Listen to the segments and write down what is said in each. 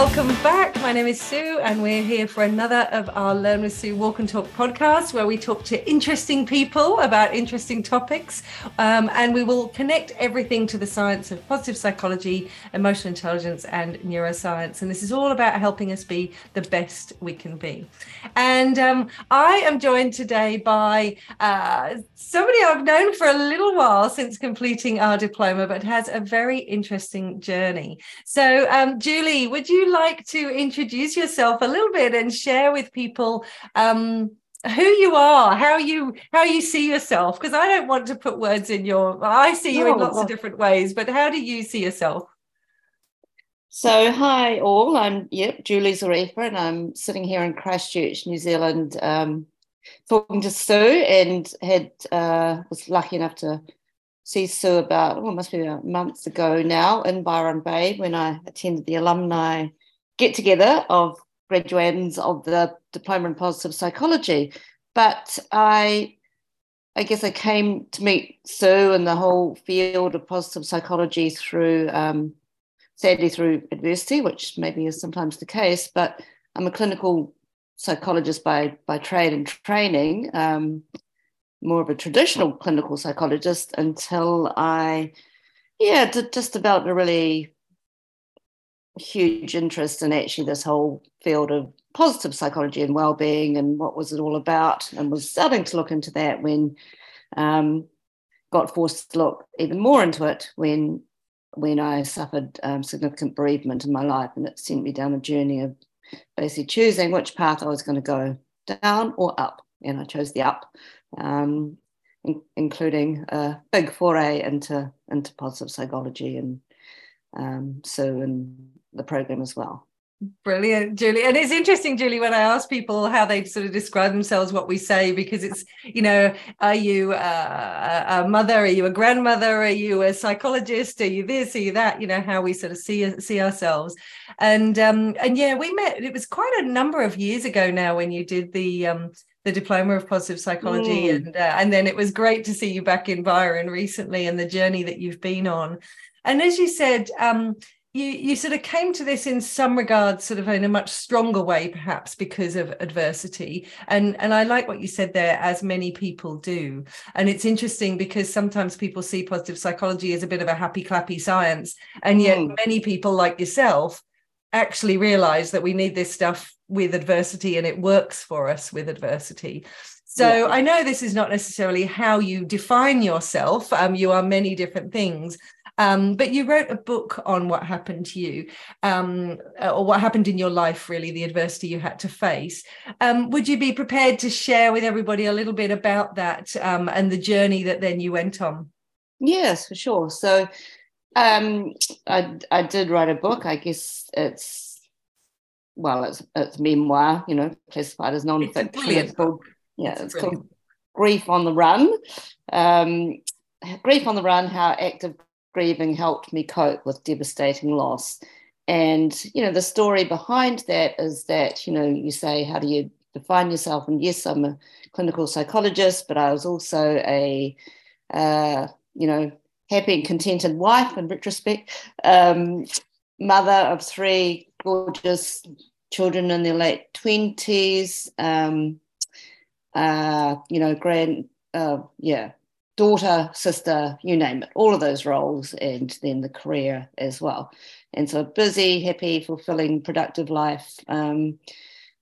welcome back. My name is Sue, and we're here for another of our Learn with Sue Walk and Talk podcast, where we talk to interesting people about interesting topics. Um, and we will connect everything to the science of positive psychology, emotional intelligence, and neuroscience. And this is all about helping us be the best we can be. And um, I am joined today by uh, somebody I've known for a little while since completing our diploma, but has a very interesting journey. So, um, Julie, would you like to introduce yourself a little bit and share with people um, who you are, how you how you see yourself? Because I don't want to put words in your. I see you in lots of different ways, but how do you see yourself? So, hi all. I'm yep, Julie Zarifeh, and I'm sitting here in Christchurch, New Zealand, um, talking to Sue, and had uh, was lucky enough to see Sue about, oh, it must be about months ago now in Byron Bay when I attended the alumni get together of graduates of the diploma in positive psychology. But I, I guess I came to meet Sue and the whole field of positive psychology through, um, sadly, through adversity, which maybe is sometimes the case. But I'm a clinical psychologist by by trade and training. Um, more of a traditional clinical psychologist until I, yeah, did just developed a really huge interest in actually this whole field of positive psychology and well-being and what was it all about and was starting to look into that when um, got forced to look even more into it when when I suffered um, significant bereavement in my life and it sent me down a journey of basically choosing which path I was going to go down or up and I chose the up um, in, including a big foray into into positive psychology and um, so in the program as well. Brilliant, Julie. And it's interesting, Julie, when I ask people how they sort of describe themselves, what we say, because it's, you know, are you a, a, mother? Are you a grandmother? Are you a psychologist? Are you this? Are you that? You know, how we sort of see see ourselves. And um, and yeah, we met. It was quite a number of years ago now when you did the um, the diploma of positive psychology mm. and uh, and then it was great to see you back in Byron recently and the journey that you've been on and as you said um, you you sort of came to this in some regards sort of in a much stronger way perhaps because of adversity and and I like what you said there as many people do and it's interesting because sometimes people see positive psychology as a bit of a happy clappy science and yet mm. many people like yourself actually realize that we need this stuff with adversity and it works for us with adversity. So yeah. I know this is not necessarily how you define yourself. Um, you are many different things. Um, but you wrote a book on what happened to you, um, or what happened in your life, really, the adversity you had to face. Um, would you be prepared to share with everybody a little bit about that um, and the journey that then you went on? Yes, for sure. So um, I, I did write a book. I guess it's well, it's it's memoir, you know, classified as non-fiction. It's, it's called, yeah, it's, it's called Grief on the Run. Um, Grief on the Run: How Active Grieving Helped Me Cope with Devastating Loss. And you know, the story behind that is that you know, you say, how do you define yourself? And yes, I'm a clinical psychologist, but I was also a uh, you know happy and contented wife in retrospect, um, mother of three gorgeous children in their late 20s, um, uh, you know, grand, uh, yeah, daughter, sister, you name it, all of those roles, and then the career as well. And so busy, happy, fulfilling, productive life. Um,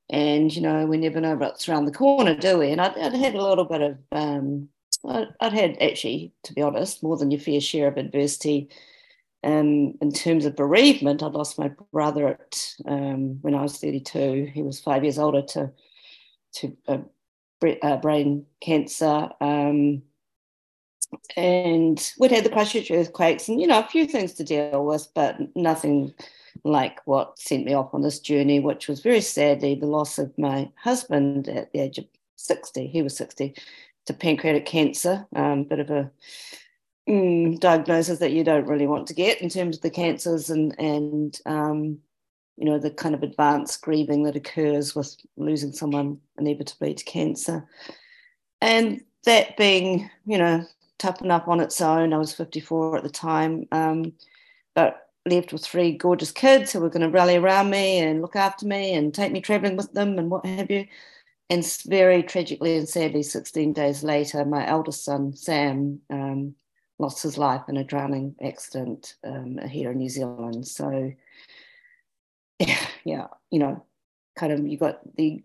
and, you know, we never know what's around the corner, do we? And I'd, I'd had a little bit of, um, I'd, had actually, to be honest, more than your fair share of adversity um, in terms of bereavement, I lost my brother at um, when I was 32. He was five years older to to uh, uh, brain cancer, um, and we'd had the Christchurch earthquakes, and you know a few things to deal with, but nothing like what sent me off on this journey, which was very sadly the loss of my husband at the age of 60. He was 60 to pancreatic cancer, um, bit of a mm, diagnosis that you don't really want to get in terms of the cancers and and um, you know the kind of advanced grieving that occurs with losing someone inevitably to cancer, and that being you know tough enough on its own. I was 54 at the time, um, but left with three gorgeous kids who were going to rally around me and look after me and take me traveling with them and what have you. And very tragically and sadly, 16 days later, my eldest son, Sam, um, lost his life in a drowning accident um, here in New Zealand. So, yeah, yeah, you know, kind of you got the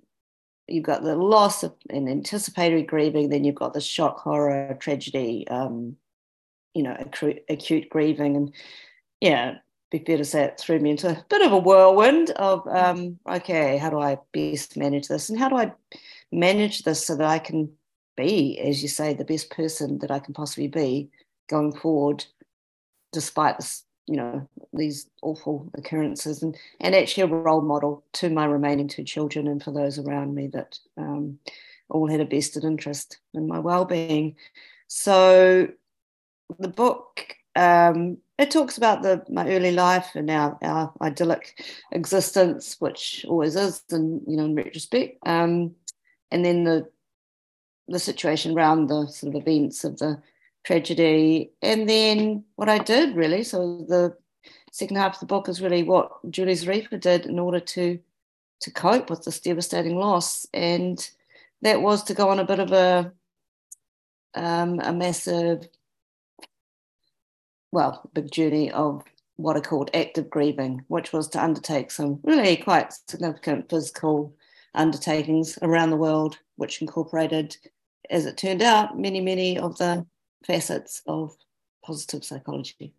you've got the loss of and anticipatory grieving, then you've got the shock, horror, tragedy, um, you know, acute, acute grieving, and yeah, be fair to say it threw me into a bit of a whirlwind of um, okay, how do I best manage this, and how do I manage this so that I can be, as you say, the best person that I can possibly be going forward, despite this you know these awful occurrences. And and actually a role model to my remaining two children and for those around me that um, all had a vested interest in my well-being. So the book um, it talks about the my early life and our, our idyllic existence which always is and you know in retrospect. Um, and then the the situation around the sort of events of the tragedy. And then what I did really, so the second half of the book is really what Julie's Zarifeh did in order to to cope with this devastating loss. And that was to go on a bit of a um, a massive, well, big journey of what are called active grieving, which was to undertake some really quite significant physical undertakings around the world, which incorporated, as it turned out, many, many of the facets of positive psychology.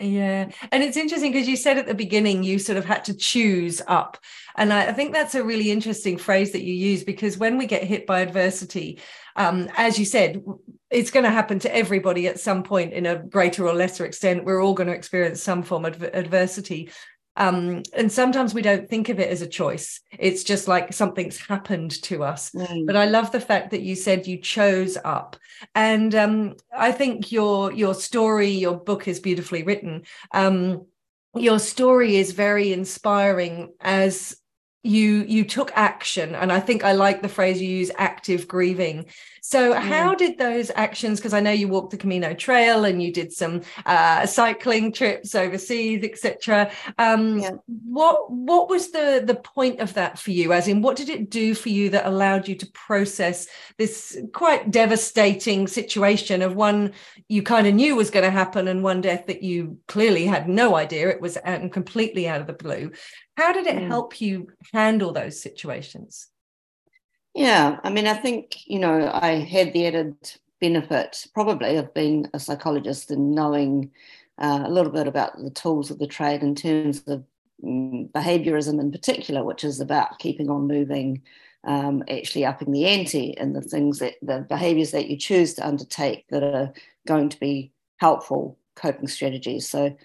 Yeah. And it's interesting because you said at the beginning you sort of had to choose up. And I, I, think that's a really interesting phrase that you use because when we get hit by adversity, um, as you said, it's going to happen to everybody at some point in a greater or lesser extent. We're all going to experience some form of adversity. Um, and sometimes we don't think of it as a choice. It's just like something's happened to us. Mm. But I love the fact that you said you chose up, and um, I think your your story, your book is beautifully written. Um, your story is very inspiring as you you took action. And i think i like the phrase you use active grieving. So mm. how did those actions because i know you walked the camino trail and you did some uh, cycling trips overseas etc um, yeah. what what was the the point of that for you? As in what did it do for you that allowed you to process this quite devastating situation of one you kind of knew was going to happen and one death that you clearly had no idea it was um, completely out of the blue how did it help you handle those situations? Yeah, I mean, I think, you know, I had the added benefit probably of being a psychologist and knowing uh, a little bit about the tools of the trade in terms of um, behaviorism in particular, which is about keeping on moving, um, actually upping the ante and the things that the behaviors that you choose to undertake that are going to be helpful coping strategies. So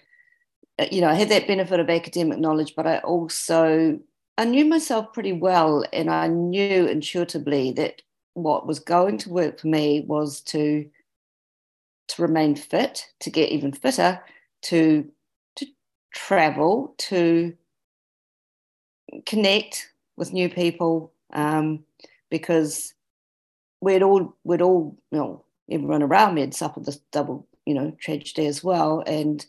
you know, I had that benefit of academic knowledge, but I also I knew myself pretty well, and I knew intuitively that what was going to work for me was to to remain fit, to get even fitter, to to travel, to connect with new people, um, because we'd all we'd all you know everyone around me had suffered this double you know tragedy as well, and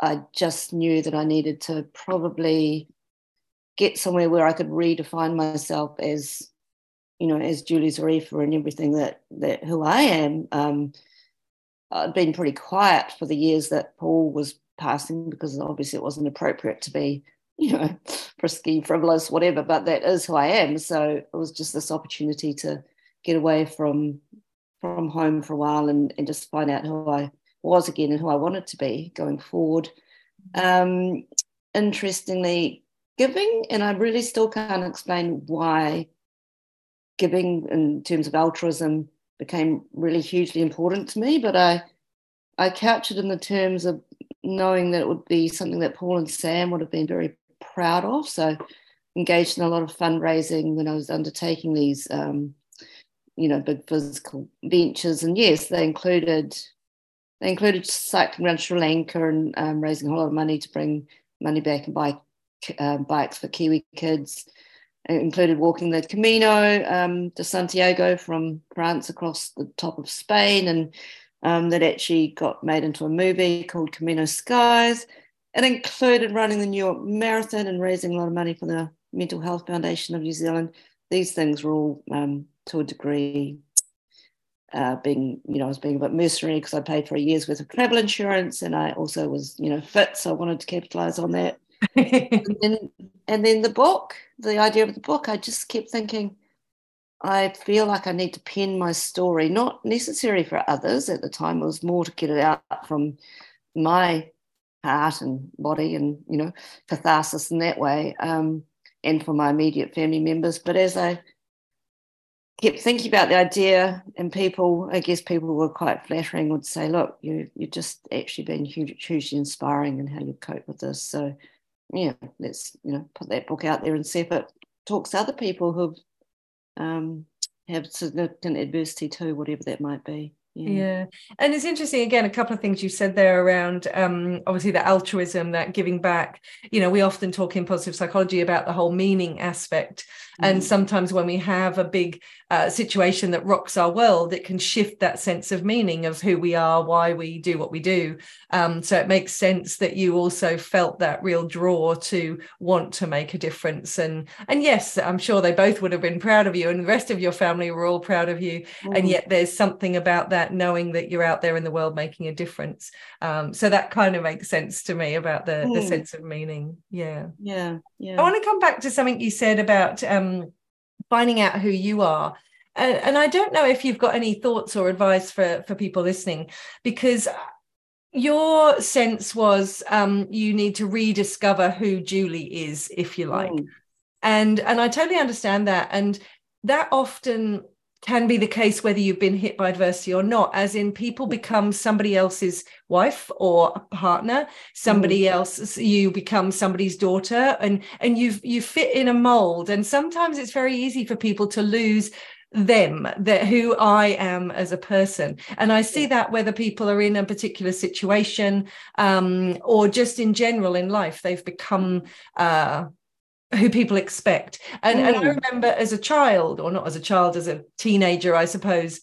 I just knew that I needed to probably get somewhere where I could redefine myself as, you know, as Julie Zarifeh and everything that that who I am. Um, I'd been pretty quiet for the years that Paul was passing because obviously it wasn't appropriate to be, you know, frisky, frivolous, whatever. But that is who I am. So it was just this opportunity to get away from from home for a while and, and just find out who I was again and who I wanted to be going forward. Um, interestingly, giving, and I really still can't explain why giving in terms of altruism became really hugely important to me, but I I couch it in the terms of knowing that it would be something that Paul and Sam would have been very proud of. So engaged in a lot of fundraising when I was undertaking these um, you know, big physical ventures. And yes, they included they included cycling around Sri Lanka and um, raising a whole lot of money to bring money back and buy uh, bikes for Kiwi kids. It included walking the Camino um, de Santiago from France across the top of Spain, and um, that actually got made into a movie called Camino Skies. it included running the New York Marathon and raising a lot of money for the Mental Health Foundation of New Zealand. These things were all, um, to a degree, uh, being, you know, I was being a bit mercenary because I paid for a year's worth of travel insurance and I also was, you know, fit. So I wanted to capitalize on that. and, then, and then the book, the idea of the book, I just kept thinking, I feel like I need to pen my story, not necessarily for others at the time. It was more to get it out from my heart and body and, you know, catharsis in that way, um, and for my immediate family members. But as I kept thinking about the idea, and people, I guess people were quite flattering, would say, look, you, you've just actually been hugely inspiring in how you cope with this. So, yeah, let's, you know, put that book out there and see if it talks to other people who've um, have significant adversity too, whatever that might be. Yeah. yeah. And it's interesting, again, a couple of things you said there around um, obviously the altruism, that giving back. You know, we often talk in positive psychology about the whole meaning aspect. Mm. And sometimes when we have a big uh, situation that rocks our world, it can shift that sense of meaning of who we are, why we do what we do. Um, so it makes sense that you also felt that real draw to want to make a difference. And and yes, I'm sure they both would have been proud of you, and the rest of your family were all proud of you. Mm. And yet there's something about that knowing that you're out there in the world making a difference. Um, so that kind of makes sense to me about the mm. the sense of meaning. Yeah. Yeah. Yeah. I want to come back to something you said about um, finding out who you are. And, and I don't know if you've got any thoughts or advice for, for people listening, because your sense was um, you need to rediscover who Julie is, if you like. Mm. And and I totally understand that. And that often can be the case whether you've been hit by adversity or not as in people become somebody else's wife or partner somebody mm. else you become somebody's daughter and and you you fit in a mold. And sometimes it's very easy for people to lose them that who i am as a person. And i see that whether people are in a particular situation um, or just in general in life they've become uh, who people expect. And, mm. and I mm. remember as a child, or not as a child, as a teenager, I suppose,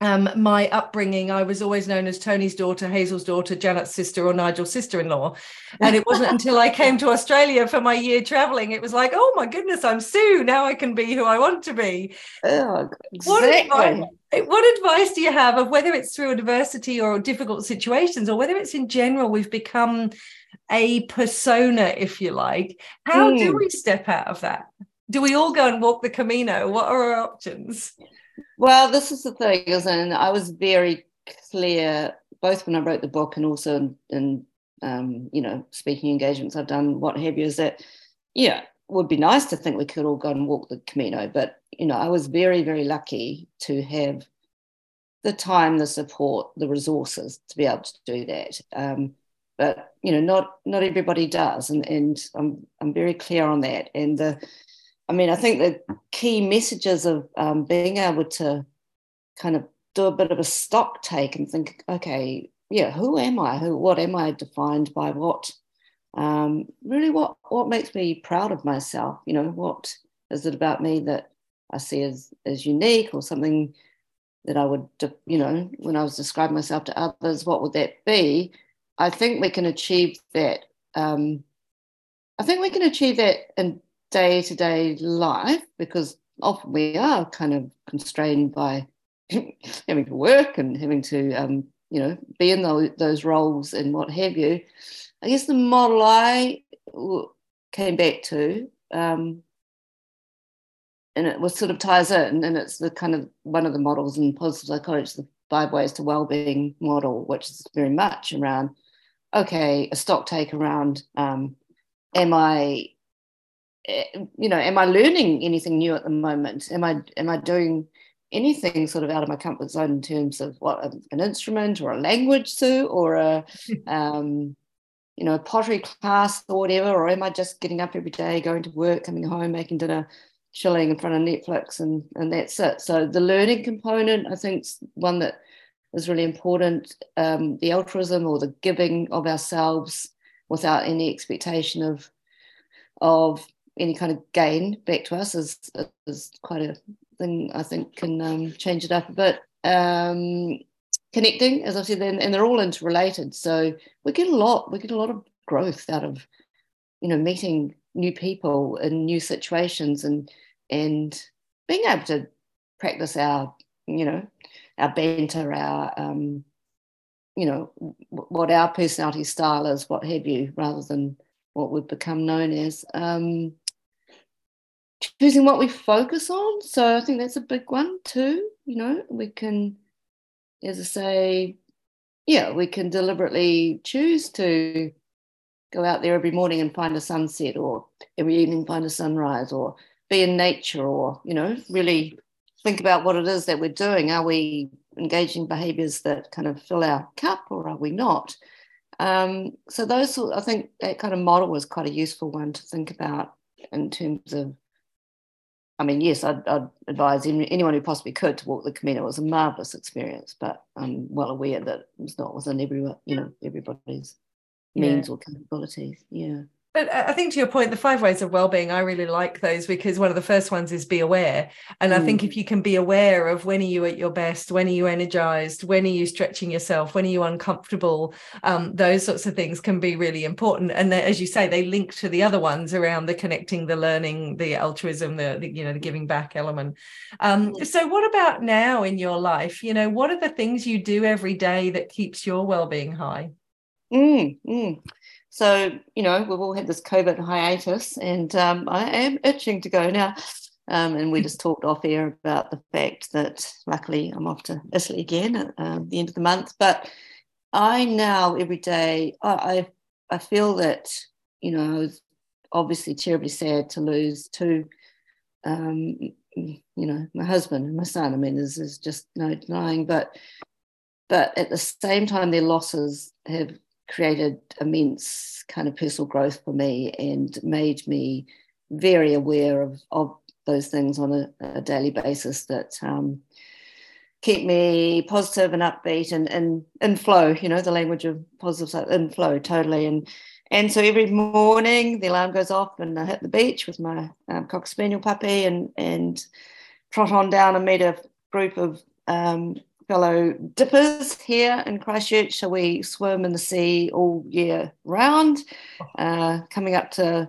um, my upbringing, I was always known as Tony's daughter, Hazel's daughter, Janet's sister, or Nigel's sister in law. And it wasn't until I came to Australia for my year traveling, it was like, oh my goodness, I'm Sue. Now I can be who I want to be. Oh, exactly. What advice, what advice do you have of whether it's through adversity or difficult situations, or whether it's in general, we've become a persona, if you like. How mm. do hmm. we step out of that? Do we all go and walk the Camino? What are our options? Well, this is the thing, is and I was very clear both when I wrote the book and also in, in um, you know speaking engagements I've done, what have you, is that yeah, would be nice to think we could all go and walk the Camino, but you know I was very very lucky to have the time, the support, the resources to be able to do that. Um, but you know not not everybody does and and i'm i'm very clear on that. And the i mean i think the key messages of um, being able to kind of do a bit of a stock take and think okay yeah who am i? Who what am i defined by what? Um, really what what makes me proud of myself? You know what is it about me that i see as as unique or something that i would you know when i was describing myself to others what would that be I think we can achieve that. Um, I think we can achieve that in day to day life because often we are kind of constrained by having to work and having to, um, you know, be in those, those roles and what have you. I guess the model I came back to, um, and it was sort of ties in, and it's the kind of one of the models in positive psychology, the five ways to well-being model, which is very much around okay, a stock take around um, am I eh, you know am I learning anything new at the moment? Am I am I doing anything sort of out of my comfort zone in terms of what an instrument or a language to or a um, you know a pottery class or whatever or am I just getting up every day going to work coming home making dinner chilling in front of Netflix and and that's it so the learning component I think is one that is really important. Um, the altruism or the giving of ourselves without any expectation of of any kind of gain back to us is is quite a thing I think can um, change it up a bit. Um, connecting, as I said, and, and they're all interrelated. So we get a lot, we get a lot of growth out of you know meeting new people in new situations and and being able to practice our you know our banter our um you know what our personality style is what have you rather than what we've become known as um choosing what we focus on. So i think that's a big one too you know. We can as i say yeah we can deliberately choose to go out there every morning and find a sunset or every evening find a sunrise or be in nature or you know really think about what it is that we're doing are we engaging behaviors that kind of fill our cup or are we not um, so those i think that kind of model was quite a useful one to think about in terms of I mean, yes, I'd, I'd, advise anyone who possibly could to walk the Camino. It was a marvelous experience, but I'm well aware that it's not within everyone, you know, everybody's means yeah. or capabilities. Yeah. But I think to your point, the five ways of well-being, I really like those because one of the first ones is be aware. And mm. I think mm. if you can be aware of when are you at your best, when are you energized, when are you stretching yourself, when are you uncomfortable, um, those sorts of things can be really important. And as you say, they link to the other ones around the connecting, the learning, the altruism, the, the you know the giving back element. Um, mm. So what about now in your life? You know, what are the things you do every day that keeps your well-being high? Mm, mm. So, you know, we've all had this COVID hiatus, and um, I am itching to go now. Um, and we just talked off air about the fact that luckily I'm off to Italy again at um, the end of the month. But I now every day, I, I, I feel that, you know, I was obviously terribly sad to lose two, um, you know, my husband and my son. I mean, there's, there's just no denying. But but at the same time, their losses have created immense kind of personal growth for me and made me very aware of, of those things on a, a daily basis that um, keep me positive and upbeat and, and in flow, you know, the language of positive in flow totally. And and so every morning the alarm goes off and I hit the beach with my um, spaniel puppy and and trot on down and meet a group of um, fellow dippers here in Christchurch. So we swim in the sea all year round. Uh, coming up to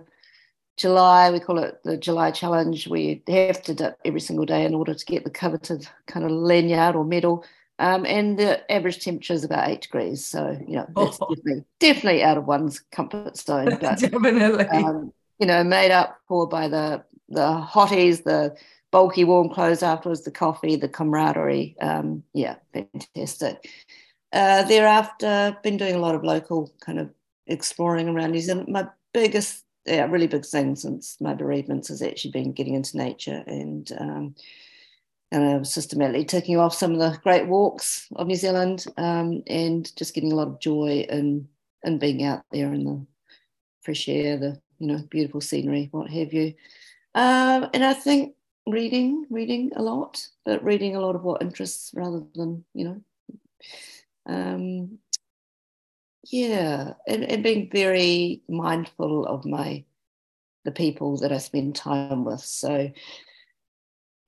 July, we call it the July Challenge. We have to dip every single day in order to get the coveted kind of lanyard or medal. Um, and the average temperature is about eight degrees. So, you know, that's oh. definitely, definitely out of one's comfort zone. But, definitely. Um, you know, made up for by the the hotties, the bulky warm clothes afterwards, the coffee, the camaraderie. Um, yeah, fantastic. Uh, thereafter, been doing a lot of local kind of exploring around New Zealand. My biggest, yeah, really big thing since my bereavements has actually been getting into nature and um, of systematically ticking off some of the great walks of New Zealand um, and just getting a lot of joy in in being out there in the fresh air, the you know beautiful scenery, what have you. Um, and I think reading, reading a lot, but reading a lot of what interests rather than, you know, um, yeah, and, and being very mindful of my the people that I spend time with. So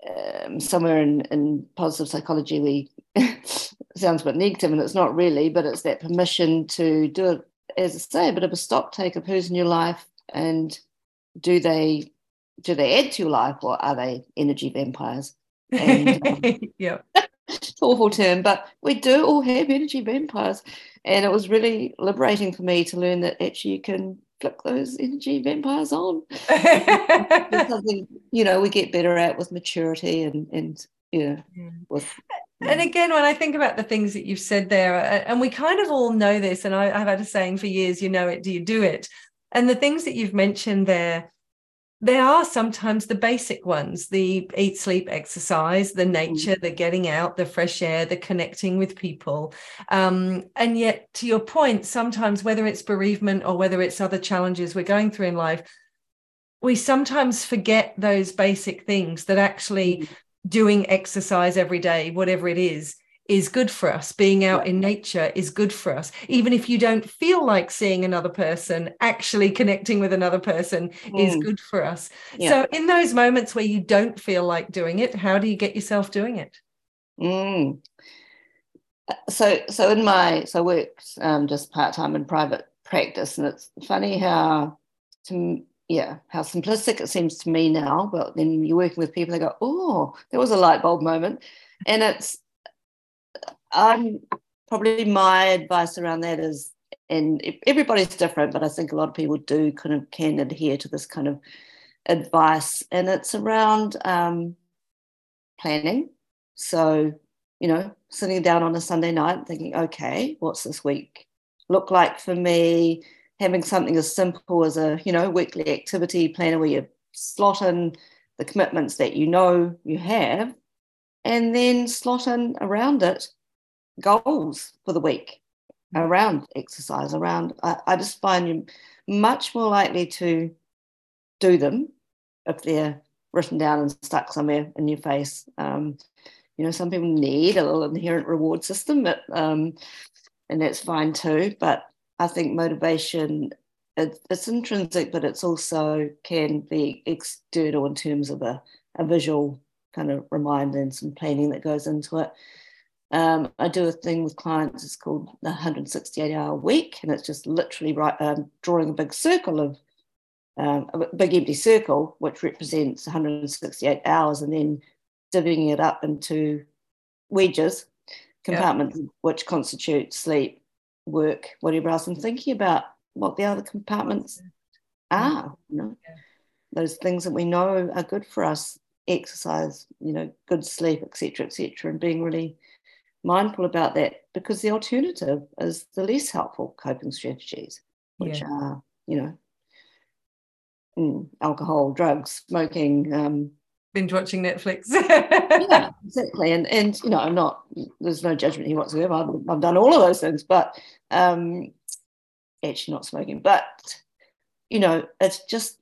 um, somewhere in, in positive psychology, we sounds a bit negative, and it's not really, but it's that permission to do it, as I say, a bit of a stock take of who's in your life and do they do they add to your life or are they energy vampires? And, um, yeah. it's awful term, but we do all have energy vampires. And it was really liberating for me to learn that actually you can flick those energy vampires on. something, you know, we get better at with maturity and, and yeah, with and again, when I think about the things that you've said there, and we kind of all know this, and I, have had a saying for years, you know it, do you do it? And the things that you've mentioned there, there are sometimes the basic ones the eat sleep exercise the nature mm. the getting out the fresh air the connecting with people um, and yet to your point sometimes whether it's bereavement or whether it's other challenges we're going through in life we sometimes forget those basic things that actually mm. doing exercise every day whatever it is is good for us. Being out in nature is good for us. Even if you don't feel like seeing another person, actually connecting with another person mm. is good for us. Yeah. So, in those moments where you don't feel like doing it, how do you get yourself doing it? Mm. So, so in my so I work um, just part time in private practice. And it's funny how, to, yeah, how simplistic it seems to me now. But then you're working with people, they go, oh, there was a light bulb moment. And it's, I'm probably my advice around that is, and everybody's different, but I think a lot of people do kind of can adhere to this kind of advice. And it's around um, planning. So, you know, sitting down on a Sunday night thinking, okay, what's this week look like for me? Having something as simple as a, you know, weekly activity planner where you slot in the commitments that you know you have and then slot in around it goals for the week around exercise around I, I just find you much more likely to do them if they're written down and stuck somewhere in your face. Um, you know some people need a little inherent reward system but um, and that's fine too but i think motivation it, it's intrinsic but it's also can be external in terms of a, a visual kind of reminder and some planning that goes into it um, I do a thing with clients. It's called the 168 hour week, and it's just literally right, um, drawing a big circle of um, a big empty circle, which represents 168 hours, and then divvying it up into wedges, compartments, yeah. which constitute sleep, work, whatever else, and thinking about what the other compartments are. You know, yeah. those things that we know are good for us, exercise, you know, good sleep, etc., etc., and being really mindful about that because the alternative is the less helpful coping strategies, which yeah. are, you know, mm, alcohol, drugs, smoking, um, binge watching Netflix. yeah, exactly. And and you know, I'm not. There's no judgment here whatsoever. I've, I've done all of those things, but um, actually not smoking. But you know, it's just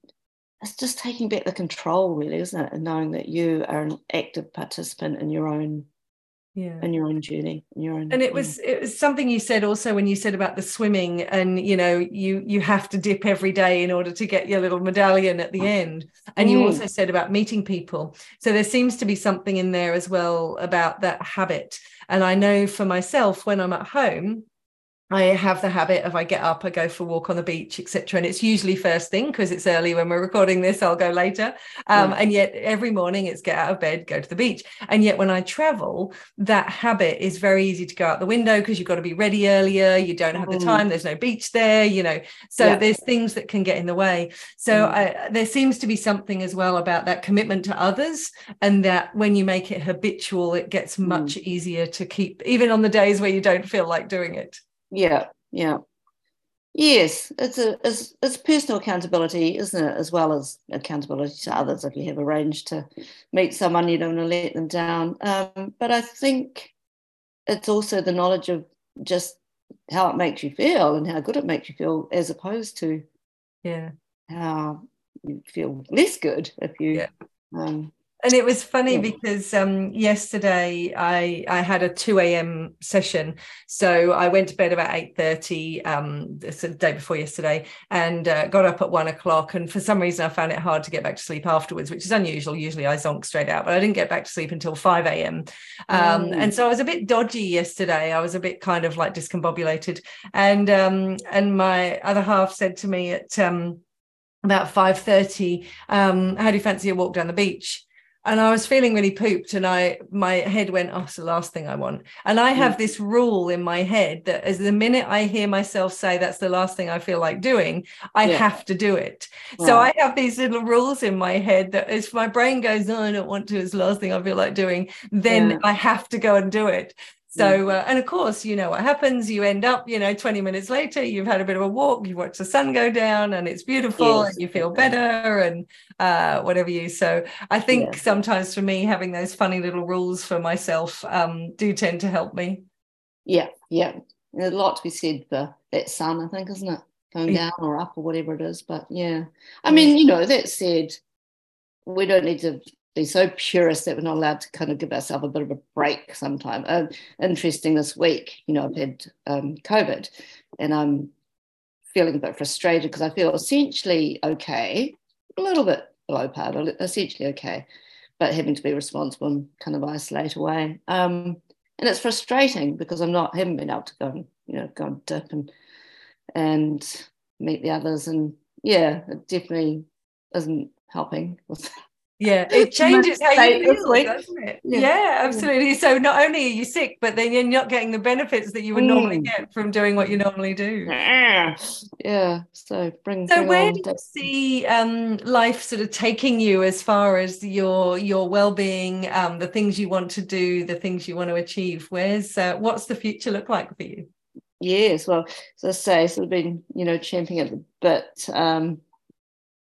it's just taking back the control, really, isn't it? And knowing that you are an active participant in your own yeah. And your own journey your own and it was it was something you said also when you said about the swimming and you know you you have to dip every day in order to get your little medallion at the end. And mm. you also said about meeting people. So there seems to be something in there as well about that habit. And i know for myself when i'm at home I have the habit of I get up, I go for a walk on the beach, etc. And it's usually first thing because it's early when we're recording this. I'll go later. Um, yeah. And yet every morning it's get out of bed, go to the beach. And yet when I travel, that habit is very easy to go out the window because you've got to be ready earlier. You don't have mm. the time. There's no beach there. You know, so yeah. there's things that can get in the way. So mm. I, there seems to be something as well about that commitment to others, and that when you make it habitual, it gets much mm. easier to keep, even on the days where you don't feel like doing it. Yeah, yeah. Yes, it's a it's, it's personal accountability, isn't it, as well as accountability to others. If you have arranged to meet someone, you don't want to let them down. Um, but I think it's also the knowledge of just how it makes you feel and how good it makes you feel, as opposed to yeah how you feel less good if you yeah. um, and it was funny because um, yesterday I I had a 2 a.m. session. So I went to bed about 8:30 um the day before yesterday and uh, got up at one o'clock. And for some reason I found it hard to get back to sleep afterwards, which is unusual. Usually I zonk straight out, but I didn't get back to sleep until 5 a.m. Um, mm. and so I was a bit dodgy yesterday. I was a bit kind of like discombobulated. And um and my other half said to me at um about 5:30, um, how do you fancy a walk down the beach? And I was feeling really pooped, and I my head went, "Oh, it's the last thing I want." And I have mm. this rule in my head that as the minute I hear myself say that's the last thing I feel like doing, I yeah. have to do it. So I have these little rules in my head that if my brain goes, "Oh, I don't want to," it's the last thing I feel like doing, then yeah. I have to go and do it. So, uh, and of course, you know what happens. You end up, you know, 20 minutes later, you've had a bit of a walk, you watch the sun go down, and it's beautiful, yes. and you feel better, and uh, whatever you. So, I think yeah. sometimes for me, having those funny little rules for myself um, do tend to help me. Yeah, yeah. There's a lot to be said for that sun, I think, isn't it? Going down or up or whatever it is. But yeah, I mean, you know, that said, we don't need to be so purist that we're not allowed to kind of give ourselves a bit of a break sometime. Uh, interesting this week, you know, I've had um, COVID and I'm feeling a bit frustrated because I feel essentially okay, a little bit below par, but essentially okay, but having to be responsible and kind of isolate away. Um, and it's frustrating because I'm not, haven't been able to go and, you know, go and dip and and meet the others. And yeah, it definitely isn't helping with yeah it changes how you feel doesn't it yeah. yeah. absolutely so not only are you sick but then you're not getting the benefits that you would mm. normally get from doing what you normally do yeah so bring so bring where do you see um, life sort of taking you as far as your your well-being um, the things you want to do the things you want to achieve where's uh, what's the future look like for you yes well as i say sort of been you know champing at the bit um,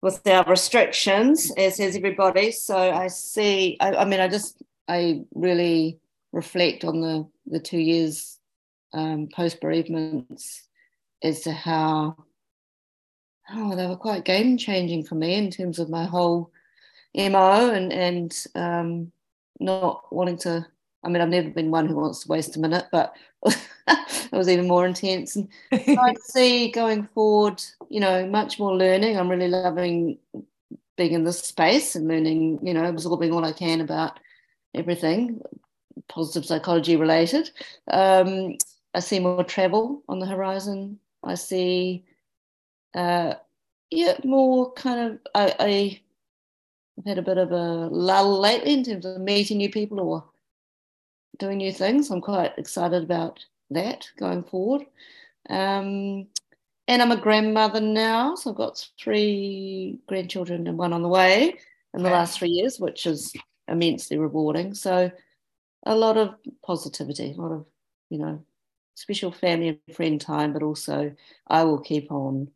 with our restrictions, as has everybody. So I see, I, I mean, I just, I really reflect on the, the two years um, post bereavements as to how, oh, they were quite game changing for me in terms of my whole MO and, and um, not wanting to I mean, I've never been one who wants to waste a minute, but it was even more intense. And I see going forward, you know, much more learning. I'm really loving being in this space and learning, you know, absorbing all I can about everything, positive psychology related. Um, I see more travel on the horizon. I see, uh, yeah, more kind of, I, I, I've had a bit of a lull lately in terms of meeting new people or doing new things. I'm quite excited about that going forward. Um, and I'm a grandmother now, so I've got three grandchildren and one on the way in the last three years, which is immensely rewarding. So a lot of positivity, a lot of, you know, special family and friend time, but also I will keep on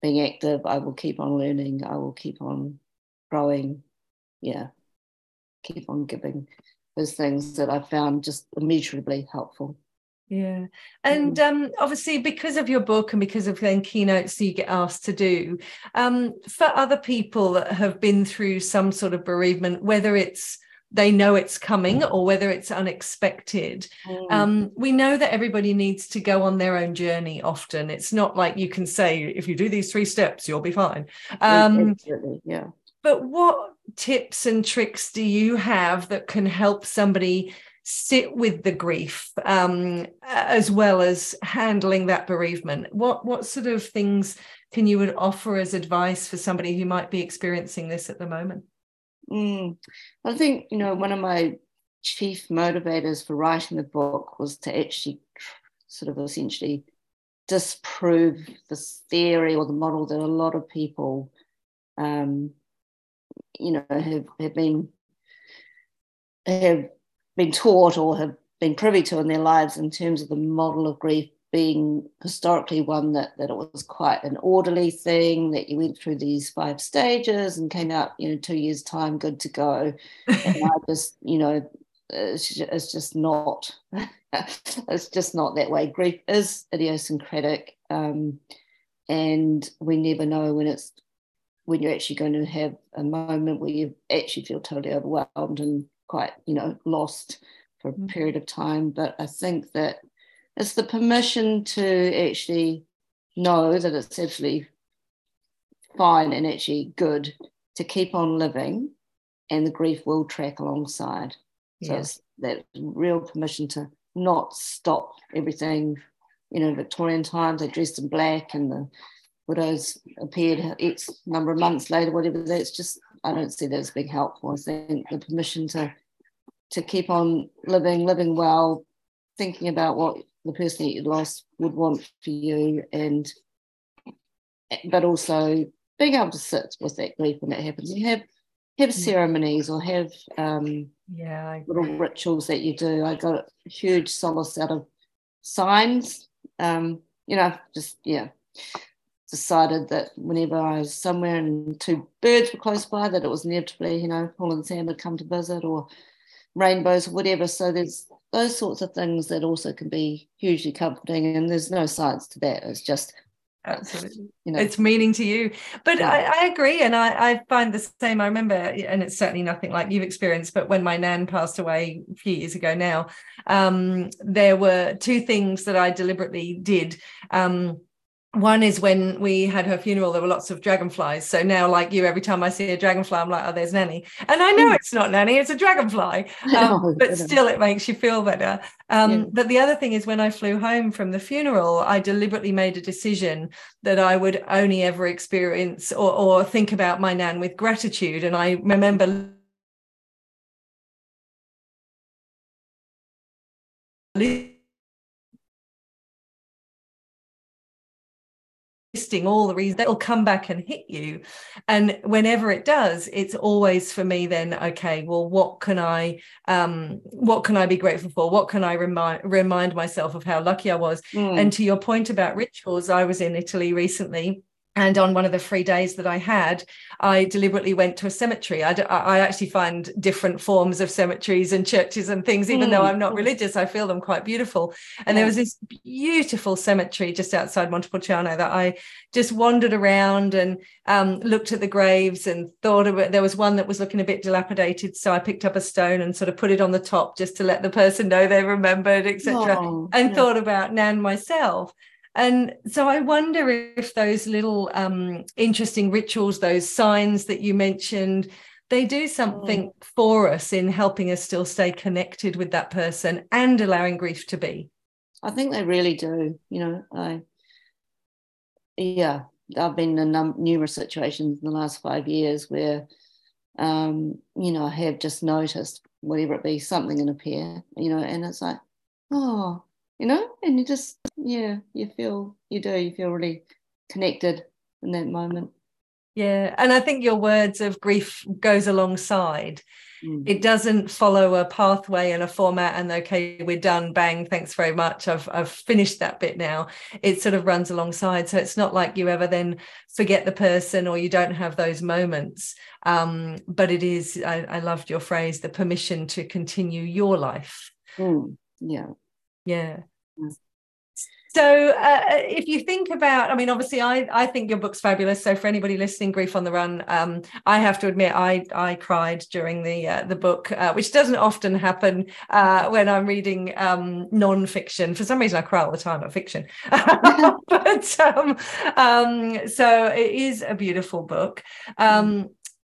being active. I will keep on learning. I will keep on growing. Yeah, keep on giving those things that I found just immeasurably helpful. Yeah. And mm. um, obviously, because of your book and because of then keynotes you get asked to do, um, for other people that have been through some sort of bereavement, whether it's they know it's coming or whether it's unexpected. Mm. Um, we know that everybody needs to go on their own journey often. It's not like you can say, if you do these three steps, you'll be fine. Um, Absolutely. Yeah. But what tips and tricks do you have that can help somebody sit with the grief um, as well as handling that bereavement? What what sort of things can you offer as advice for somebody who might be experiencing this at the moment? Mm, I think you know one of my chief motivators for writing the book was to actually sort of essentially disprove this theory or the model that a lot of people um, you know have, have been have been taught or have been privy to in their lives in terms of the model of grief being historically one that, that it was quite an orderly thing that you went through these five stages and came out you know two years time good to go. And i just you know it's, it's just not it's just not that way. Grief is idiosyncratic um, and we never know when it's when you're actually going to have a moment where you actually feel totally overwhelmed and quite, you know, lost for a mm-hmm. period of time. But I think that it's the permission to actually know that it's absolutely fine and actually good to keep on living and the grief will track alongside. So yeah. it's that real permission to not stop everything. You know, Victorian times, they dressed in black and the widows appeared X number of months later, whatever. That's just I don't see that as being helpful. I think the permission to to keep on living, living well, thinking about what the person that you lost would want for you, and but also being able to sit with that grief when it happens. You have have ceremonies or have um, yeah little rituals that you do. I got a huge solace out of signs. Um, you know, just yeah, decided that whenever I was somewhere and two birds were close by, that it was inevitably, you know, Paul and Sam had come to visit or rainbows or whatever. So there's those sorts of things that also can be hugely comforting. And there's no science to that. It's just absolutely you know it's meaning to you but yeah. I, I, agree and I, I find the same i remember and it's certainly nothing like you've experienced but when my nan passed away a few years ago now um, there were two things that i deliberately did um, one is when we had her funeral there were lots of dragonflies. So now like you every time i see a dragonfly i'm like oh there's nanny. And i know mm. it's not nanny it's a dragonfly. Um, oh, but still it makes you feel better. Um, yeah. but the other thing is when i flew home from the funeral i deliberately made a decision that i would only ever experience or, or think about my nan with gratitude. And i remember listing all the reasons that will come back and hit you. And whenever it does it's always for me then okay well what can i um what can i be grateful for? What can i remind remind myself of how lucky i was? Mm. and to your point about rituals i was in italy recently and on one of the free days that I had, I deliberately went to a cemetery. I, I actually find different forms of cemeteries and churches and things, even mm. though I'm not religious, I feel them quite beautiful. And yeah. there was this beautiful cemetery just outside Montepulciano that I just wandered around and um, looked at the graves and thought of it. There was one that was looking a bit dilapidated, so I picked up a stone and sort of put it on the top just to let the person know they remembered, etc. Oh, and yeah. thought about Nan myself. And so I wonder if those little um, interesting rituals, those signs that you mentioned, they do something mm. for us in helping us still stay connected with that person and allowing grief to be. I think they really do. You know, I, yeah, I've been in num- numerous situations in the last five years where, um, you know, I have just noticed whatever it be, something in a pair, you know, and it's like, oh, you know, and you just, yeah, you feel, you do, you feel really connected in that moment. Yeah. And I think your words of grief goes alongside. Mm. It doesn't follow a pathway and a format and okay, we're done, bang, thanks very much. I've I've finished that bit now. It sort of runs alongside. So it's not like you ever then forget the person or you don't have those moments. Um, but it is, I, I loved your phrase, the permission to continue your life. Mm. Yeah yeah. So uh, if you think about i mean obviously i i think your book's fabulous. So for anybody listening grief on the run um, i have to admit i i cried during the uh, the book uh, which doesn't often happen uh, when i'm reading um, non-fiction. For some reason i cry all the time at fiction. But um, um, so it is a beautiful book. Um,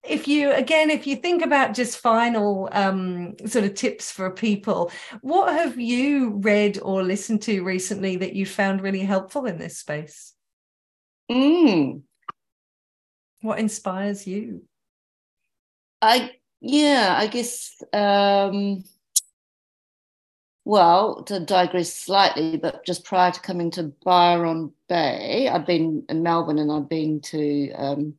if you again if you think about just final um, sort of tips for people what have you read or listened to recently that you found really helpful in this space mm. what inspires you i yeah i guess um well to digress slightly but just prior to coming to byron bay i've been in melbourne and i've been to um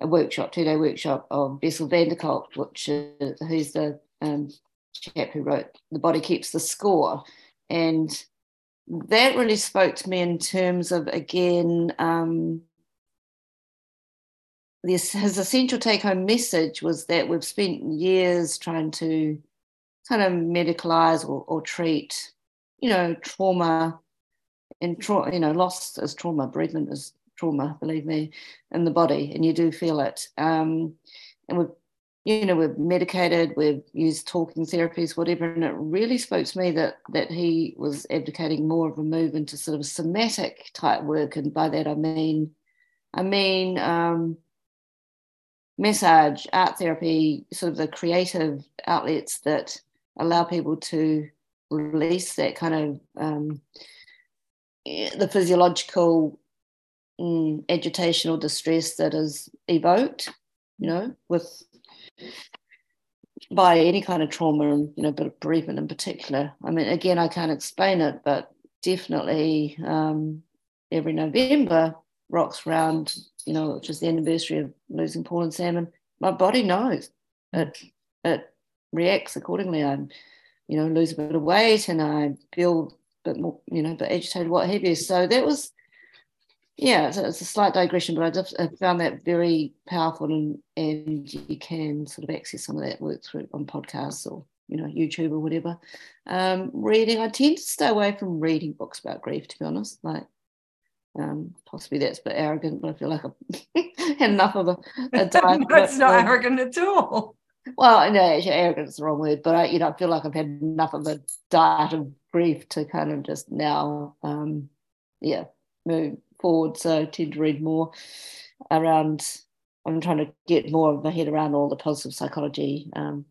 a workshop, two day workshop of Bessel van der Kolk, which is, who's the um, chap who wrote The Body Keeps the Score. And that really spoke to me in terms of, again, um, this, his essential take home message was that we've spent years trying to kind of medicalize or, or treat, you know, trauma and tra- you know, loss is trauma, bereavement is trauma, believe me, in the body, and you do feel it. Um, and we've, you know, we've medicated, we've used talking therapies, whatever, and it really spoke to me that that he was advocating more of a move into sort of somatic type work, and by that I mean, I mean. Um, massage, art therapy, sort of the creative outlets that allow people to release that kind of um, the physiological mm, or distress that is evoked, you know, with by any kind of trauma and you know, but bereavement in particular. I mean, again, I can't explain it, but definitely um, every November rocks round, you know, which is the anniversary of losing Paul and Salmon. My body knows it. It reacts accordingly. I'm, you know, lose a bit of weight and I feel a bit more, you know, a bit agitated, what have you. So that was yeah, it's, it's, a slight digression, but I just I found that very powerful, and and you can sort of access some of that work through on podcasts or you know YouTube or whatever. Um, reading, I tend to stay away from reading books about grief, to be honest. Like, um, possibly that's a bit arrogant, but I feel like I've had enough of a, a diet. no, it's not um, arrogant at all. Well, no, actually, arrogant is the wrong word, but I, you know, I feel like I've had enough of a diet of grief to kind of just now, um, yeah, move forward, so I tend to read more around. I'm trying to get more of my head around all the positive psychology, um,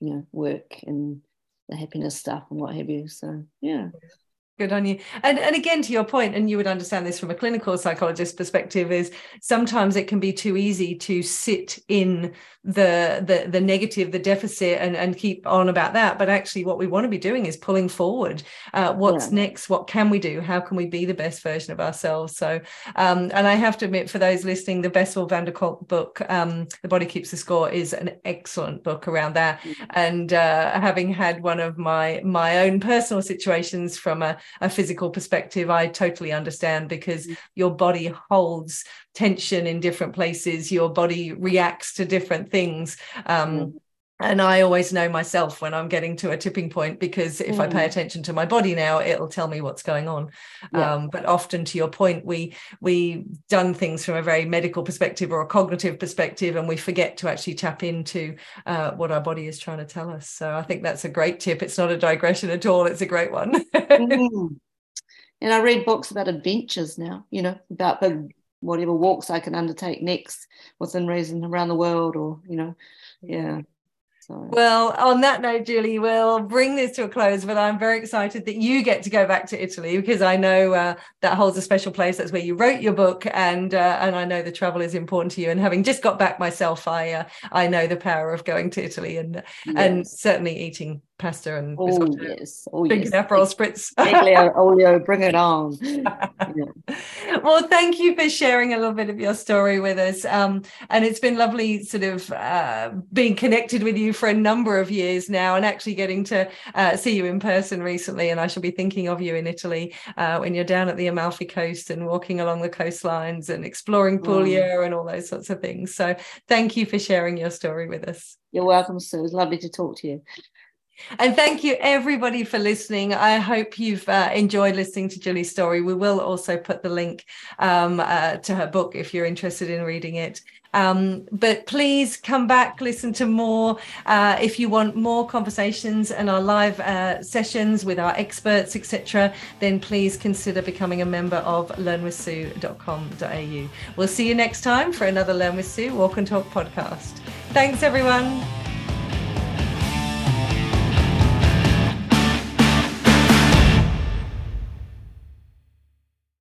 you know, work and the happiness stuff and what have you. So yeah. Good on you. And and again, to your point, and you would understand this from a clinical psychologist perspective, is sometimes it can be too easy to sit in the the the negative, the deficit, and and keep on about that. But actually, what we want to be doing is pulling forward. Uh, what's yeah. next? What can we do? How can we be the best version of ourselves? So, um, and I have to admit, for those listening, the Bessel van der Kolk book, um, "The Body Keeps the Score," is an excellent book around that. Mm-hmm. And uh, having had one of my my own personal situations from a a physical perspective, I totally understand because mm. your body holds tension in different places, your body reacts to different things. Um, mm. And I always know myself when I'm getting to a tipping point because if mm. I pay mm. attention to my body now, it'll tell me what's going on. Yeah. Um, but often, to your point, we we done things from a very medical perspective or a cognitive perspective, and we forget to actually tap into uh, what our body is trying to tell us. So I think that's a great tip. It's not a digression at all. It's a great one. mm. And I read books about adventures now. You know, about the whatever walks I can undertake next within reason around the world, or you know, yeah. Well, on that note, Julie, we'll bring this to a close, but I'm very excited that you get to go back to Italy because I know uh, that holds a special place. That's where you wrote your book, and uh, and I know the travel is important to you. And having just got back myself, I uh, I know the power of going to Italy and yes. and certainly eating pasta and oh, risotto. yes. Oh, yes. Aperol spritz. olio, bring it on. yeah. Well, thank you for sharing a little bit of your story with us. Um, and it's been lovely sort of uh, being connected with you for a number of years now and actually getting to uh, see you in person recently. And I shall be thinking of you in Italy uh, when you're down at the Amalfi Coast and walking along the coastlines and exploring Puglia mm. and all those sorts of things. So thank you for sharing your story with us. You're welcome, Sue. It was lovely to talk to you. And thank you, everybody, for listening. I hope you've uh, enjoyed listening to Julie's story. We will also put the link um, uh, to her book if you're interested in reading it. Um, but please come back, listen to more. Uh, if you want more conversations and our live uh, sessions with our experts, etc., then please consider becoming a member of learnwithsue.com.au. We'll see you next time for another Learn with Sue Walk and Talk podcast. Thanks, everyone.